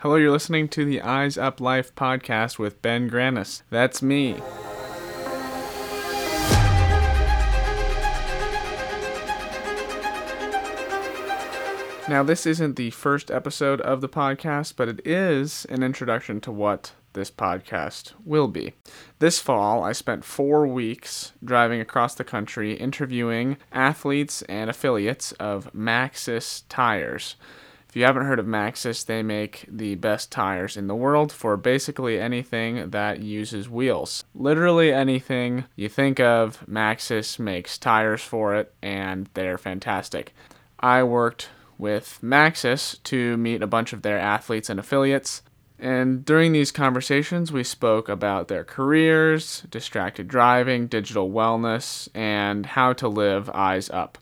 Hello, you're listening to the Eyes Up Life podcast with Ben Grannis. That's me. Now, this isn't the first episode of the podcast, but it is an introduction to what this podcast will be. This fall, I spent four weeks driving across the country interviewing athletes and affiliates of Maxxis Tires. You haven't heard of Maxxis, they make the best tires in the world for basically anything that uses wheels. Literally anything you think of, Maxxis makes tires for it, and they're fantastic. I worked with Maxxis to meet a bunch of their athletes and affiliates. And during these conversations, we spoke about their careers, distracted driving, digital wellness, and how to live eyes up.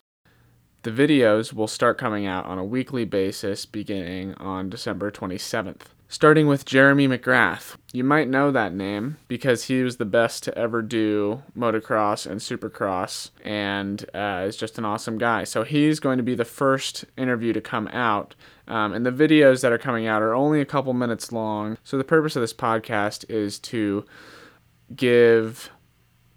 The videos will start coming out on a weekly basis beginning on December 27th. Starting with Jeremy McGrath. You might know that name because he was the best to ever do motocross and supercross and uh, is just an awesome guy. So he's going to be the first interview to come out. Um, and the videos that are coming out are only a couple minutes long. So the purpose of this podcast is to give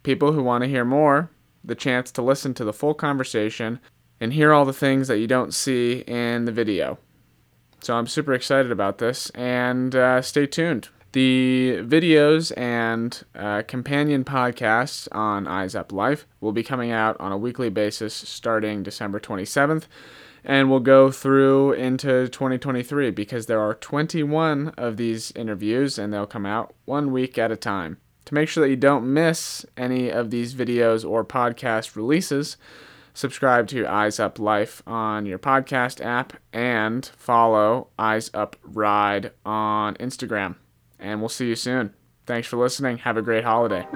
people who want to hear more the chance to listen to the full conversation and hear all the things that you don't see in the video. So I'm super excited about this, and uh, stay tuned. The videos and uh, companion podcasts on Eyes Up Life will be coming out on a weekly basis starting December 27th, and we'll go through into 2023 because there are 21 of these interviews, and they'll come out one week at a time. To make sure that you don't miss any of these videos or podcast releases, subscribe to Eyes Up Life on your podcast app, and follow Eyes Up Ride on Instagram. And we'll see you soon. Thanks for listening. Have a great holiday.